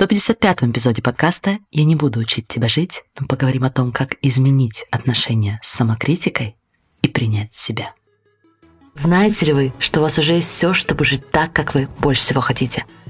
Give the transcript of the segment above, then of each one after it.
155-м эпизоде подкаста «Я не буду учить тебя жить», но поговорим о том, как изменить отношения с самокритикой и принять себя. Знаете ли вы, что у вас уже есть все, чтобы жить так, как вы больше всего хотите –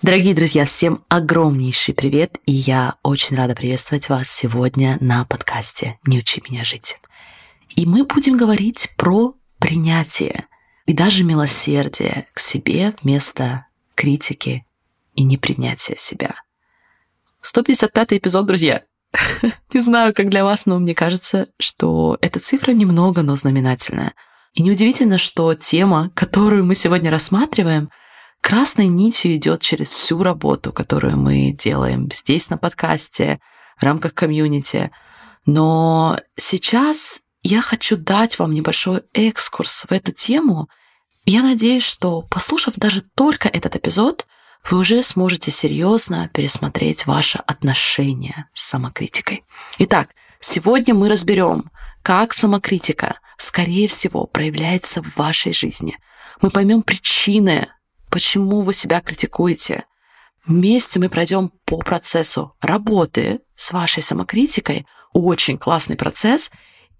Дорогие друзья, всем огромнейший привет, и я очень рада приветствовать вас сегодня на подкасте «Не учи меня жить». И мы будем говорить про принятие и даже милосердие к себе вместо критики и непринятия себя. 155 эпизод, друзья. Не знаю, как для вас, но мне кажется, что эта цифра немного, но знаменательная. И неудивительно, что тема, которую мы сегодня рассматриваем – красной нитью идет через всю работу, которую мы делаем здесь на подкасте, в рамках комьюнити. Но сейчас я хочу дать вам небольшой экскурс в эту тему. Я надеюсь, что, послушав даже только этот эпизод, вы уже сможете серьезно пересмотреть ваше отношение с самокритикой. Итак, сегодня мы разберем, как самокритика, скорее всего, проявляется в вашей жизни. Мы поймем причины почему вы себя критикуете. Вместе мы пройдем по процессу работы с вашей самокритикой. Очень классный процесс.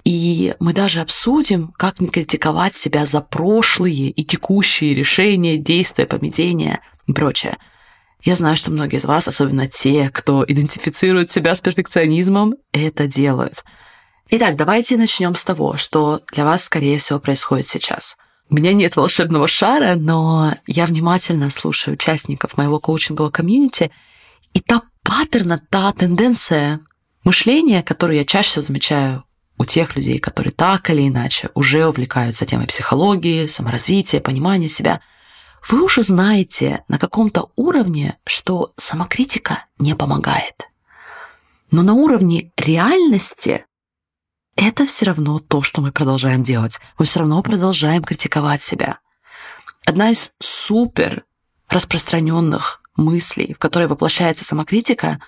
И мы даже обсудим, как не критиковать себя за прошлые и текущие решения, действия, поведения и прочее. Я знаю, что многие из вас, особенно те, кто идентифицирует себя с перфекционизмом, это делают. Итак, давайте начнем с того, что для вас, скорее всего, происходит сейчас – у меня нет волшебного шара, но я внимательно слушаю участников моего коучингового комьюнити, и та паттерна, та тенденция мышления, которую я чаще всего замечаю у тех людей, которые так или иначе уже увлекаются темой психологии, саморазвития, понимания себя, вы уже знаете на каком-то уровне, что самокритика не помогает. Но на уровне реальности это все равно то, что мы продолжаем делать. Мы все равно продолжаем критиковать себя. Одна из супер распространенных мыслей, в которой воплощается самокритика,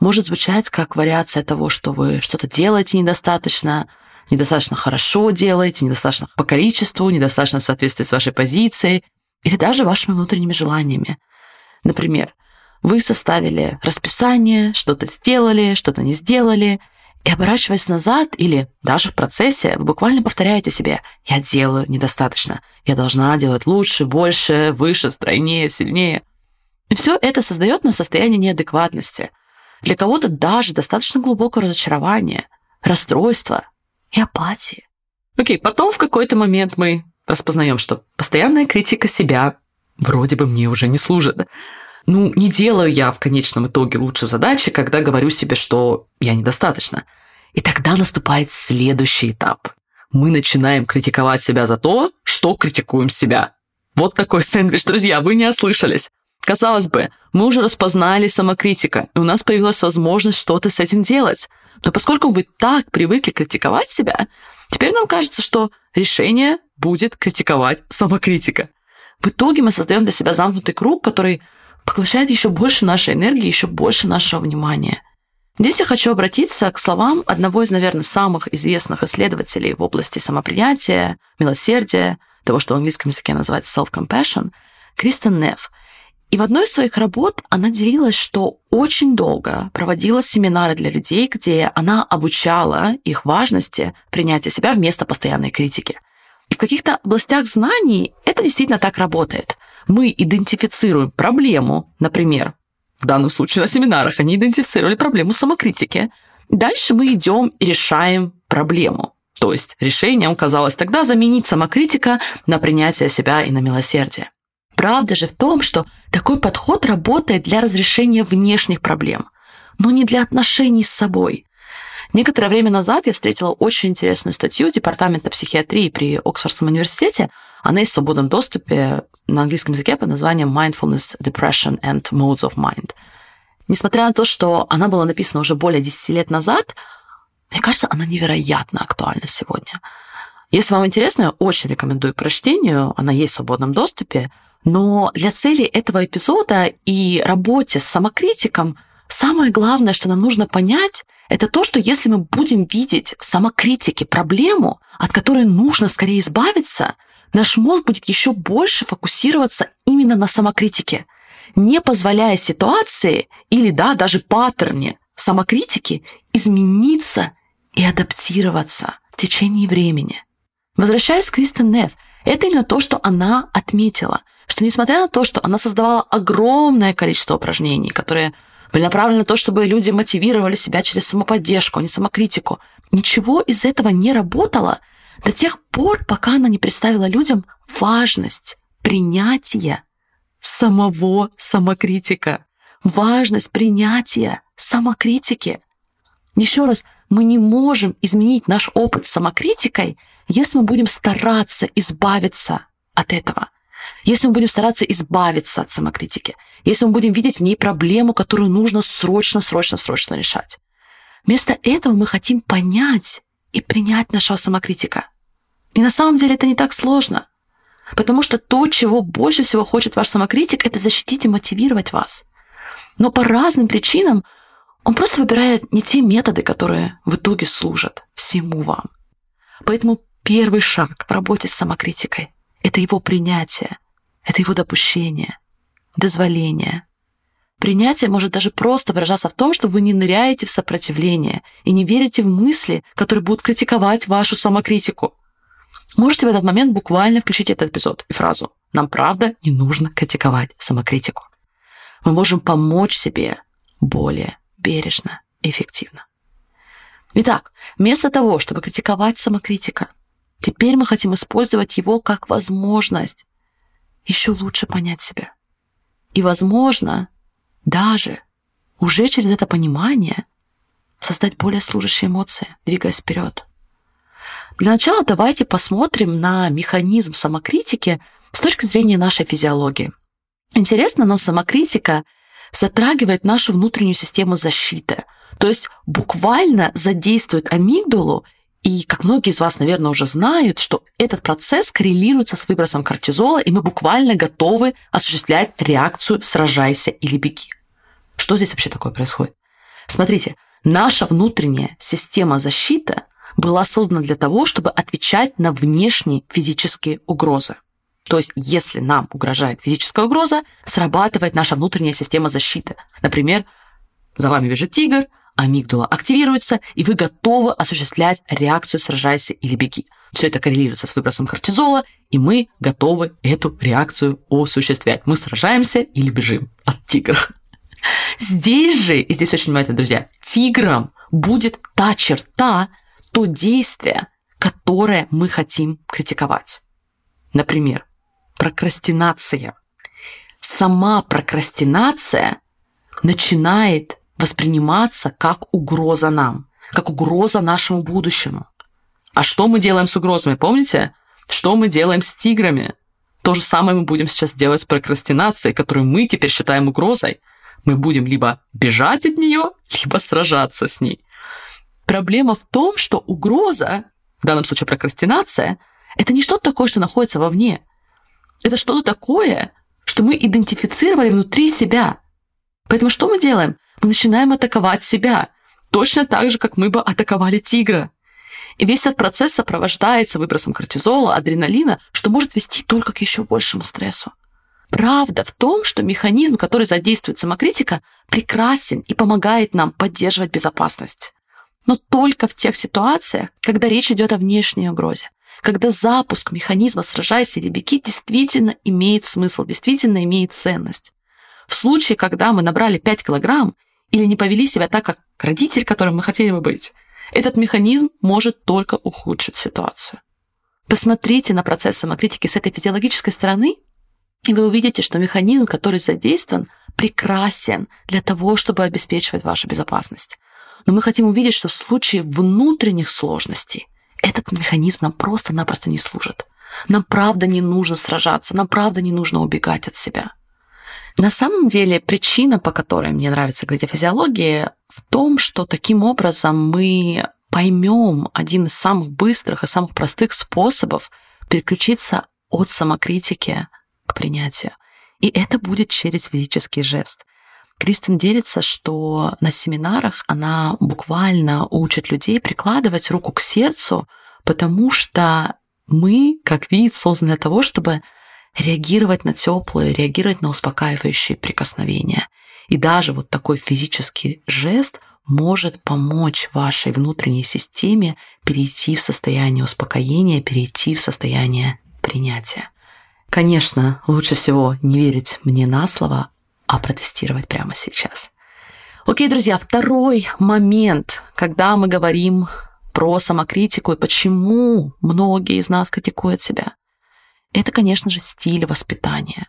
может звучать как вариация того, что вы что-то делаете недостаточно, недостаточно хорошо делаете, недостаточно по количеству, недостаточно в соответствии с вашей позицией или даже вашими внутренними желаниями. Например, вы составили расписание, что-то сделали, что-то не сделали – и оборачиваясь назад или даже в процессе, вы буквально повторяете себе «я делаю недостаточно», «я должна делать лучше, больше, выше, стройнее, сильнее». И все это создает на состояние неадекватности. Для кого-то даже достаточно глубокого разочарования, расстройства и апатии. Окей, потом в какой-то момент мы распознаем, что постоянная критика себя вроде бы мне уже не служит. Ну, не делаю я в конечном итоге лучше задачи, когда говорю себе, что я недостаточно. И тогда наступает следующий этап. Мы начинаем критиковать себя за то, что критикуем себя. Вот такой сэндвич, друзья, вы не ослышались. Казалось бы, мы уже распознали самокритика, и у нас появилась возможность что-то с этим делать. Но поскольку вы так привыкли критиковать себя, теперь нам кажется, что решение будет критиковать самокритика. В итоге мы создаем для себя замкнутый круг, который поглощает еще больше нашей энергии, еще больше нашего внимания. Здесь я хочу обратиться к словам одного из, наверное, самых известных исследователей в области самопринятия, милосердия, того, что в английском языке называется self-compassion, Кристен Неф. И в одной из своих работ она делилась, что очень долго проводила семинары для людей, где она обучала их важности принятия себя вместо постоянной критики. И в каких-то областях знаний это действительно так работает. Мы идентифицируем проблему, например, в данном случае на семинарах они идентифицировали проблему самокритики. Дальше мы идем и решаем проблему. То есть решением казалось тогда заменить самокритика на принятие себя и на милосердие. Правда же в том, что такой подход работает для разрешения внешних проблем, но не для отношений с собой. Некоторое время назад я встретила очень интересную статью Департамента психиатрии при Оксфордском университете. Она есть в свободном доступе на английском языке под названием Mindfulness, Depression and Modes of Mind. Несмотря на то, что она была написана уже более 10 лет назад, Мне кажется, она невероятно актуальна сегодня. Если вам интересно, я очень рекомендую к прочтению. Она есть в свободном доступе. Но для цели этого эпизода и работе с самокритиком самое главное, что нам нужно понять, это то, что если мы будем видеть в самокритике проблему, от которой нужно скорее избавиться, наш мозг будет еще больше фокусироваться именно на самокритике, не позволяя ситуации или да, даже паттерне самокритики измениться и адаптироваться в течение времени. Возвращаясь к Кристен Неф, это именно то, что она отметила, что несмотря на то, что она создавала огромное количество упражнений, которые были направлены на то, чтобы люди мотивировали себя через самоподдержку, а не самокритику, ничего из этого не работало до тех пор, пока она не представила людям важность принятия самого самокритика, важность принятия самокритики. Еще раз, мы не можем изменить наш опыт с самокритикой, если мы будем стараться избавиться от этого, если мы будем стараться избавиться от самокритики, если мы будем видеть в ней проблему, которую нужно срочно, срочно, срочно решать. Вместо этого мы хотим понять и принять нашего самокритика. И на самом деле это не так сложно. Потому что то, чего больше всего хочет ваш самокритик, это защитить и мотивировать вас. Но по разным причинам он просто выбирает не те методы, которые в итоге служат всему вам. Поэтому первый шаг в работе с самокритикой – это его принятие, это его допущение, дозволение. Принятие может даже просто выражаться в том, что вы не ныряете в сопротивление и не верите в мысли, которые будут критиковать вашу самокритику. Можете в этот момент буквально включить этот эпизод и фразу «Нам правда не нужно критиковать самокритику». Мы можем помочь себе более бережно и эффективно. Итак, вместо того, чтобы критиковать самокритика, теперь мы хотим использовать его как возможность еще лучше понять себя. И, возможно, даже уже через это понимание создать более служащие эмоции, двигаясь вперед. Для начала давайте посмотрим на механизм самокритики с точки зрения нашей физиологии. Интересно, но самокритика затрагивает нашу внутреннюю систему защиты, то есть буквально задействует амигдалу, и как многие из вас, наверное, уже знают, что этот процесс коррелируется с выбросом кортизола, и мы буквально готовы осуществлять реакцию «сражайся или беги». Что здесь вообще такое происходит? Смотрите, наша внутренняя система защиты была создана для того, чтобы отвечать на внешние физические угрозы. То есть, если нам угрожает физическая угроза, срабатывает наша внутренняя система защиты. Например, за вами бежит тигр, амигдала активируется, и вы готовы осуществлять реакцию «сражайся или беги». Все это коррелируется с выбросом кортизола, и мы готовы эту реакцию осуществлять. Мы сражаемся или бежим от тигра. Здесь же, и здесь очень внимательно, друзья, тигром будет та черта, то действие, которое мы хотим критиковать. Например, прокрастинация. Сама прокрастинация начинает восприниматься как угроза нам, как угроза нашему будущему. А что мы делаем с угрозами, помните? Что мы делаем с тиграми? То же самое мы будем сейчас делать с прокрастинацией, которую мы теперь считаем угрозой. Мы будем либо бежать от нее, либо сражаться с ней. Проблема в том, что угроза, в данном случае прокрастинация, это не что-то такое, что находится вовне. Это что-то такое, что мы идентифицировали внутри себя. Поэтому что мы делаем? Мы начинаем атаковать себя, точно так же, как мы бы атаковали тигра. И весь этот процесс сопровождается выбросом кортизола, адреналина, что может вести только к еще большему стрессу. Правда в том, что механизм, который задействует самокритика, прекрасен и помогает нам поддерживать безопасность но только в тех ситуациях, когда речь идет о внешней угрозе, когда запуск механизма «сражайся или беги» действительно имеет смысл, действительно имеет ценность. В случае, когда мы набрали 5 килограмм или не повели себя так, как родитель, которым мы хотели бы быть, этот механизм может только ухудшить ситуацию. Посмотрите на процесс самокритики с этой физиологической стороны, и вы увидите, что механизм, который задействован, прекрасен для того, чтобы обеспечивать вашу безопасность. Но мы хотим увидеть, что в случае внутренних сложностей этот механизм нам просто-напросто не служит. Нам правда не нужно сражаться, нам правда не нужно убегать от себя. На самом деле причина, по которой мне нравится говорить о физиологии, в том, что таким образом мы поймем один из самых быстрых и самых простых способов переключиться от самокритики к принятию. И это будет через физический жест. Кристин делится, что на семинарах она буквально учит людей прикладывать руку к сердцу, потому что мы, как вид, созданы для того, чтобы реагировать на теплые, реагировать на успокаивающие прикосновения. И даже вот такой физический жест может помочь вашей внутренней системе перейти в состояние успокоения, перейти в состояние принятия. Конечно, лучше всего не верить мне на слово, а протестировать прямо сейчас. Окей, друзья, второй момент, когда мы говорим про самокритику и почему многие из нас критикуют себя. Это, конечно же, стиль воспитания.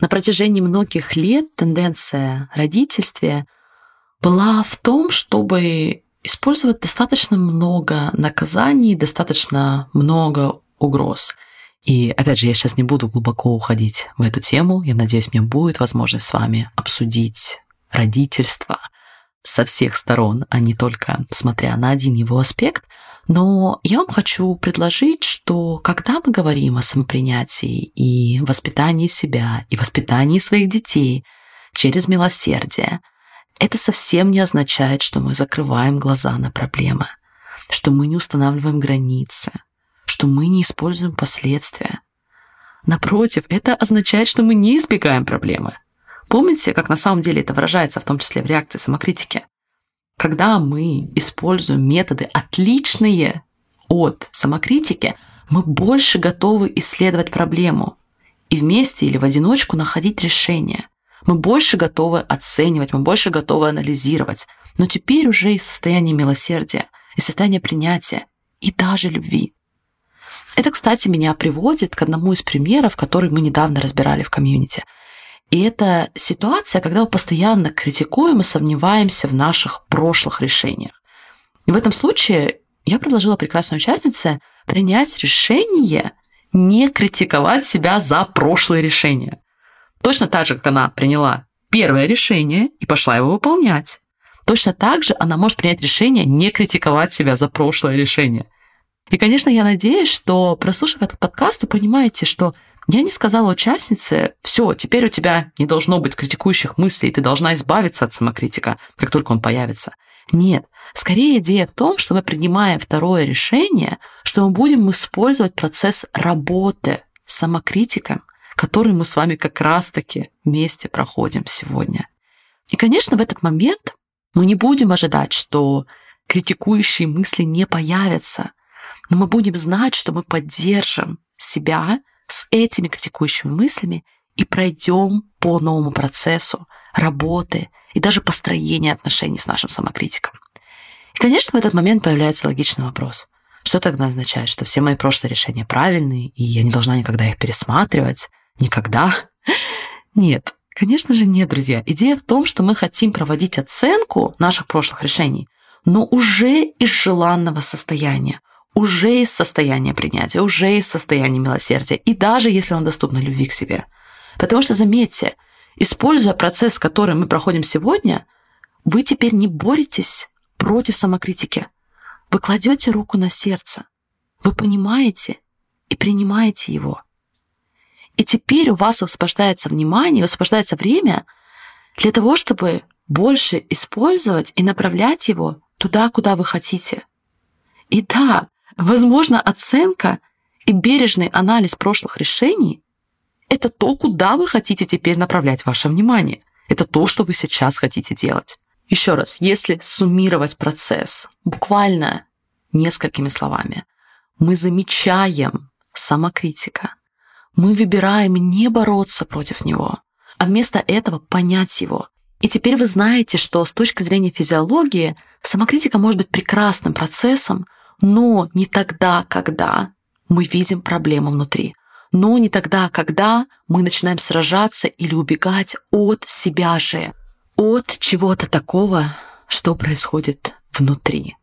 На протяжении многих лет тенденция родительствия была в том, чтобы использовать достаточно много наказаний, достаточно много угроз. И опять же, я сейчас не буду глубоко уходить в эту тему. Я надеюсь, меня будет возможность с вами обсудить родительство со всех сторон, а не только смотря на один его аспект. Но я вам хочу предложить, что когда мы говорим о самопринятии и воспитании себя, и воспитании своих детей через милосердие, это совсем не означает, что мы закрываем глаза на проблемы, что мы не устанавливаем границы, что мы не используем последствия. Напротив, это означает, что мы не избегаем проблемы. Помните, как на самом деле это выражается, в том числе в реакции самокритики? Когда мы используем методы, отличные от самокритики, мы больше готовы исследовать проблему и вместе или в одиночку находить решение. Мы больше готовы оценивать, мы больше готовы анализировать, но теперь уже из состояния милосердия, из состояния принятия и даже любви. Это, кстати, меня приводит к одному из примеров, который мы недавно разбирали в комьюнити. И это ситуация, когда мы постоянно критикуем и сомневаемся в наших прошлых решениях. И в этом случае я предложила прекрасной участнице принять решение не критиковать себя за прошлые решения. Точно так же, как она приняла первое решение и пошла его выполнять. Точно так же она может принять решение не критиковать себя за прошлое решение – и, конечно, я надеюсь, что, прослушав этот подкаст, вы понимаете, что я не сказала участнице, все, теперь у тебя не должно быть критикующих мыслей, ты должна избавиться от самокритика, как только он появится. Нет, скорее идея в том, что мы принимаем второе решение, что мы будем использовать процесс работы с самокритиком, который мы с вами как раз-таки вместе проходим сегодня. И, конечно, в этот момент мы не будем ожидать, что критикующие мысли не появятся, но мы будем знать, что мы поддержим себя с этими критикующими мыслями и пройдем по новому процессу работы и даже построения отношений с нашим самокритиком. И, конечно, в этот момент появляется логичный вопрос. Что тогда означает, что все мои прошлые решения правильные, и я не должна никогда их пересматривать? Никогда? Нет, конечно же нет, друзья. Идея в том, что мы хотим проводить оценку наших прошлых решений, но уже из желанного состояния, уже из состояния принятия, уже из состояния милосердия, и даже если он доступна любви к себе. Потому что, заметьте, используя процесс, который мы проходим сегодня, вы теперь не боретесь против самокритики. Вы кладете руку на сердце. Вы понимаете и принимаете его. И теперь у вас высвобождается внимание, высвобождается время для того, чтобы больше использовать и направлять его туда, куда вы хотите. И да, Возможно, оценка и бережный анализ прошлых решений – это то, куда вы хотите теперь направлять ваше внимание. Это то, что вы сейчас хотите делать. Еще раз, если суммировать процесс буквально несколькими словами, мы замечаем самокритика, мы выбираем не бороться против него, а вместо этого понять его. И теперь вы знаете, что с точки зрения физиологии самокритика может быть прекрасным процессом, но не тогда, когда мы видим проблему внутри. Но не тогда, когда мы начинаем сражаться или убегать от себя же, от чего-то такого, что происходит внутри.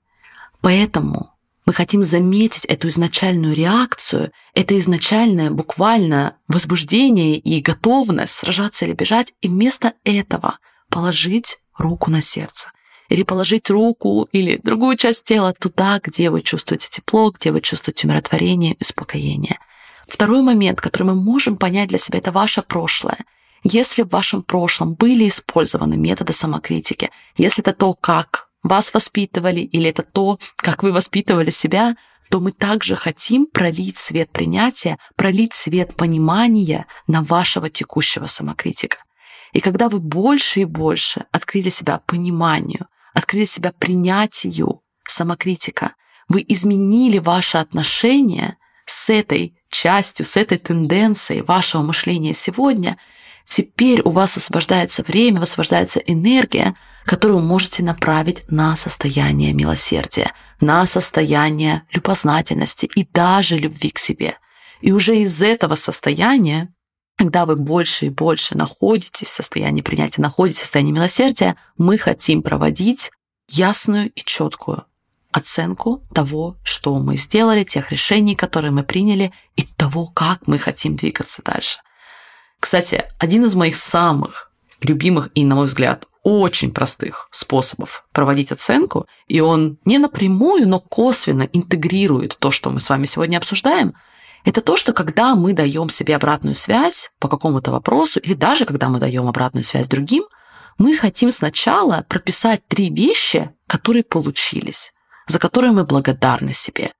Поэтому мы хотим заметить эту изначальную реакцию, это изначальное буквально возбуждение и готовность сражаться или бежать, и вместо этого положить руку на сердце или положить руку или другую часть тела туда, где вы чувствуете тепло, где вы чувствуете умиротворение и успокоение. Второй момент, который мы можем понять для себя, это ваше прошлое. Если в вашем прошлом были использованы методы самокритики, если это то, как вас воспитывали, или это то, как вы воспитывали себя, то мы также хотим пролить свет принятия, пролить свет понимания на вашего текущего самокритика. И когда вы больше и больше открыли себя пониманию, открыли себя принятию самокритика, вы изменили ваше отношение с этой частью, с этой тенденцией вашего мышления сегодня, теперь у вас освобождается время, освобождается энергия, которую можете направить на состояние милосердия, на состояние любознательности и даже любви к себе. И уже из этого состояния, когда вы больше и больше находитесь в состоянии принятия, находитесь в состоянии милосердия, мы хотим проводить ясную и четкую оценку того, что мы сделали, тех решений, которые мы приняли, и того, как мы хотим двигаться дальше. Кстати, один из моих самых любимых и, на мой взгляд, очень простых способов проводить оценку, и он не напрямую, но косвенно интегрирует то, что мы с вами сегодня обсуждаем, это то, что когда мы даем себе обратную связь по какому-то вопросу, или даже когда мы даем обратную связь другим, мы хотим сначала прописать три вещи, которые получились, за которые мы благодарны себе,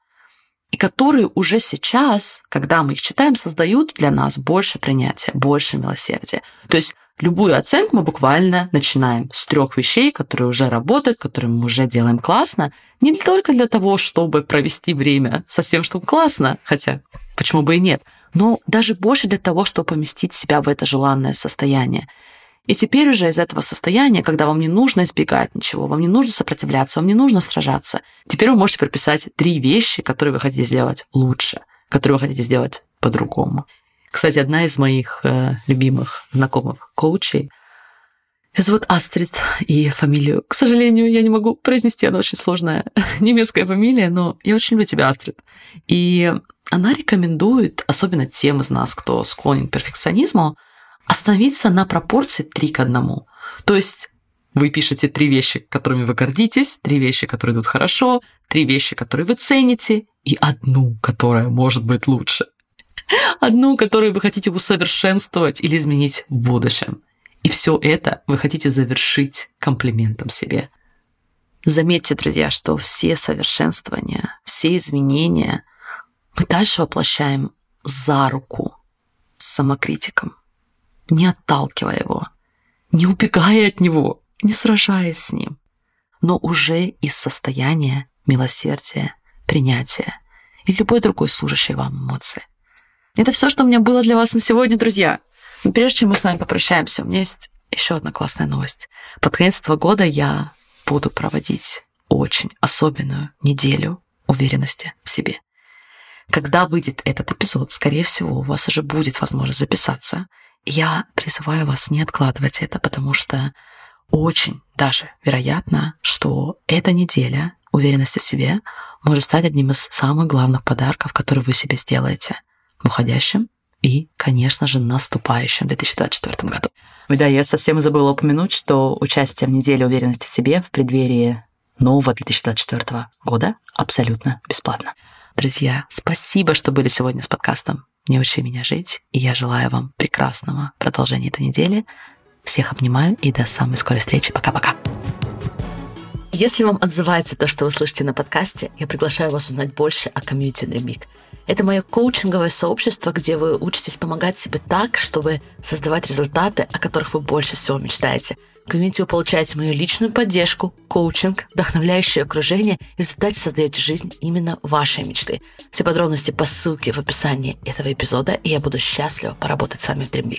и которые уже сейчас, когда мы их читаем, создают для нас больше принятия, больше милосердия. То есть Любую оценку мы буквально начинаем с трех вещей, которые уже работают, которые мы уже делаем классно, не только для того, чтобы провести время совсем, чтобы классно, хотя почему бы и нет, но даже больше для того, чтобы поместить себя в это желанное состояние. И теперь уже из этого состояния, когда вам не нужно избегать ничего, вам не нужно сопротивляться, вам не нужно сражаться, теперь вы можете прописать три вещи, которые вы хотите сделать лучше, которые вы хотите сделать по-другому. Кстати, одна из моих э, любимых знакомых коучей зовут Астрид, и фамилию, к сожалению, я не могу произнести, она очень сложная немецкая фамилия, но я очень люблю тебя, Астрид. И она рекомендует, особенно тем из нас, кто склонен к перфекционизму, остановиться на пропорции 3 к 1. То есть вы пишете три вещи, которыми вы гордитесь, три вещи, которые идут хорошо, три вещи, которые вы цените, и одну, которая может быть лучше одну, которую вы хотите усовершенствовать или изменить в будущем. И все это вы хотите завершить комплиментом себе. Заметьте, друзья, что все совершенствования, все изменения мы дальше воплощаем за руку с самокритиком, не отталкивая его, не убегая от него, не сражаясь с ним, но уже из состояния милосердия, принятия и любой другой служащей вам эмоции. Это все, что у меня было для вас на сегодня, друзья. Но прежде чем мы с вами попрощаемся, у меня есть еще одна классная новость. Под конец этого года я буду проводить очень особенную неделю уверенности в себе. Когда выйдет этот эпизод, скорее всего, у вас уже будет возможность записаться. Я призываю вас не откладывать это, потому что очень даже вероятно, что эта неделя уверенности в себе может стать одним из самых главных подарков, которые вы себе сделаете уходящем и, конечно же, наступающем 2024 году. Ой, да, я совсем забыла упомянуть, что участие в неделе уверенности в себе в преддверии нового 2024 года абсолютно бесплатно. Друзья, спасибо, что были сегодня с подкастом «Не учи меня жить», и я желаю вам прекрасного продолжения этой недели. Всех обнимаю и до самой скорой встречи. Пока-пока. Если вам отзывается то, что вы слышите на подкасте, я приглашаю вас узнать больше о комьюнити Dream Это мое коучинговое сообщество, где вы учитесь помогать себе так, чтобы создавать результаты, о которых вы больше всего мечтаете. В комьюнити вы получаете мою личную поддержку, коучинг, вдохновляющее окружение и в результате создаете жизнь именно вашей мечты. Все подробности по ссылке в описании этого эпизода, и я буду счастлива поработать с вами в Dream